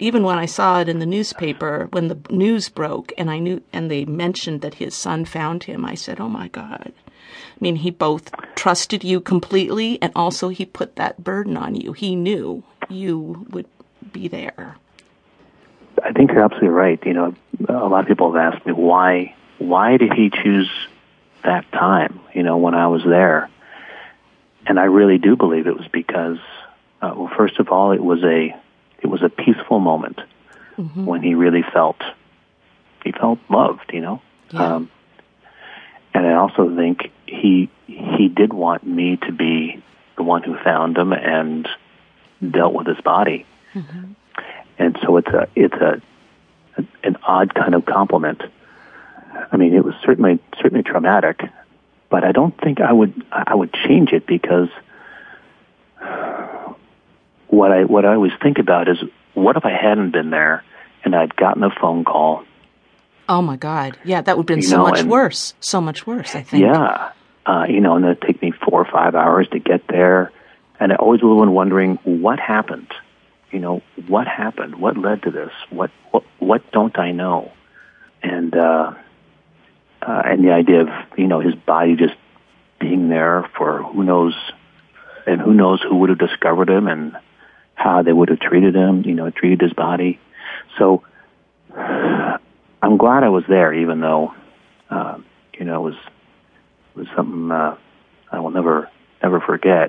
even when I saw it in the newspaper, when the news broke, and I knew, and they mentioned that his son found him, I said, "Oh my God." I mean, he both trusted you completely, and also he put that burden on you. He knew you would be there. I think you're absolutely right. You know, a lot of people have asked me why why did he choose that time? You know, when I was there, and I really do believe it was because, uh, well, first of all, it was a was a peaceful moment mm-hmm. when he really felt he felt loved. You know, yeah. um, and I also think he he did want me to be the one who found him and dealt with his body. Mm-hmm. And so it's a it's a an odd kind of compliment. I mean, it was certainly certainly traumatic, but I don't think I would I would change it because what I what I always think about is what if I hadn't been there and I'd gotten a phone call. Oh my God! Yeah, that would have been so know, much and, worse. So much worse. I think. Yeah, uh, you know, and it'd take me four or five hours to get there, and I always was wondering what happened you know, what happened? What led to this? What what, what don't I know? And uh, uh, and the idea of you know his body just being there for who knows, and who knows who would have discovered him and how they would have treated him, you know, treated his body. So I'm glad I was there, even though uh, you know it was it was something uh, I will never never forget.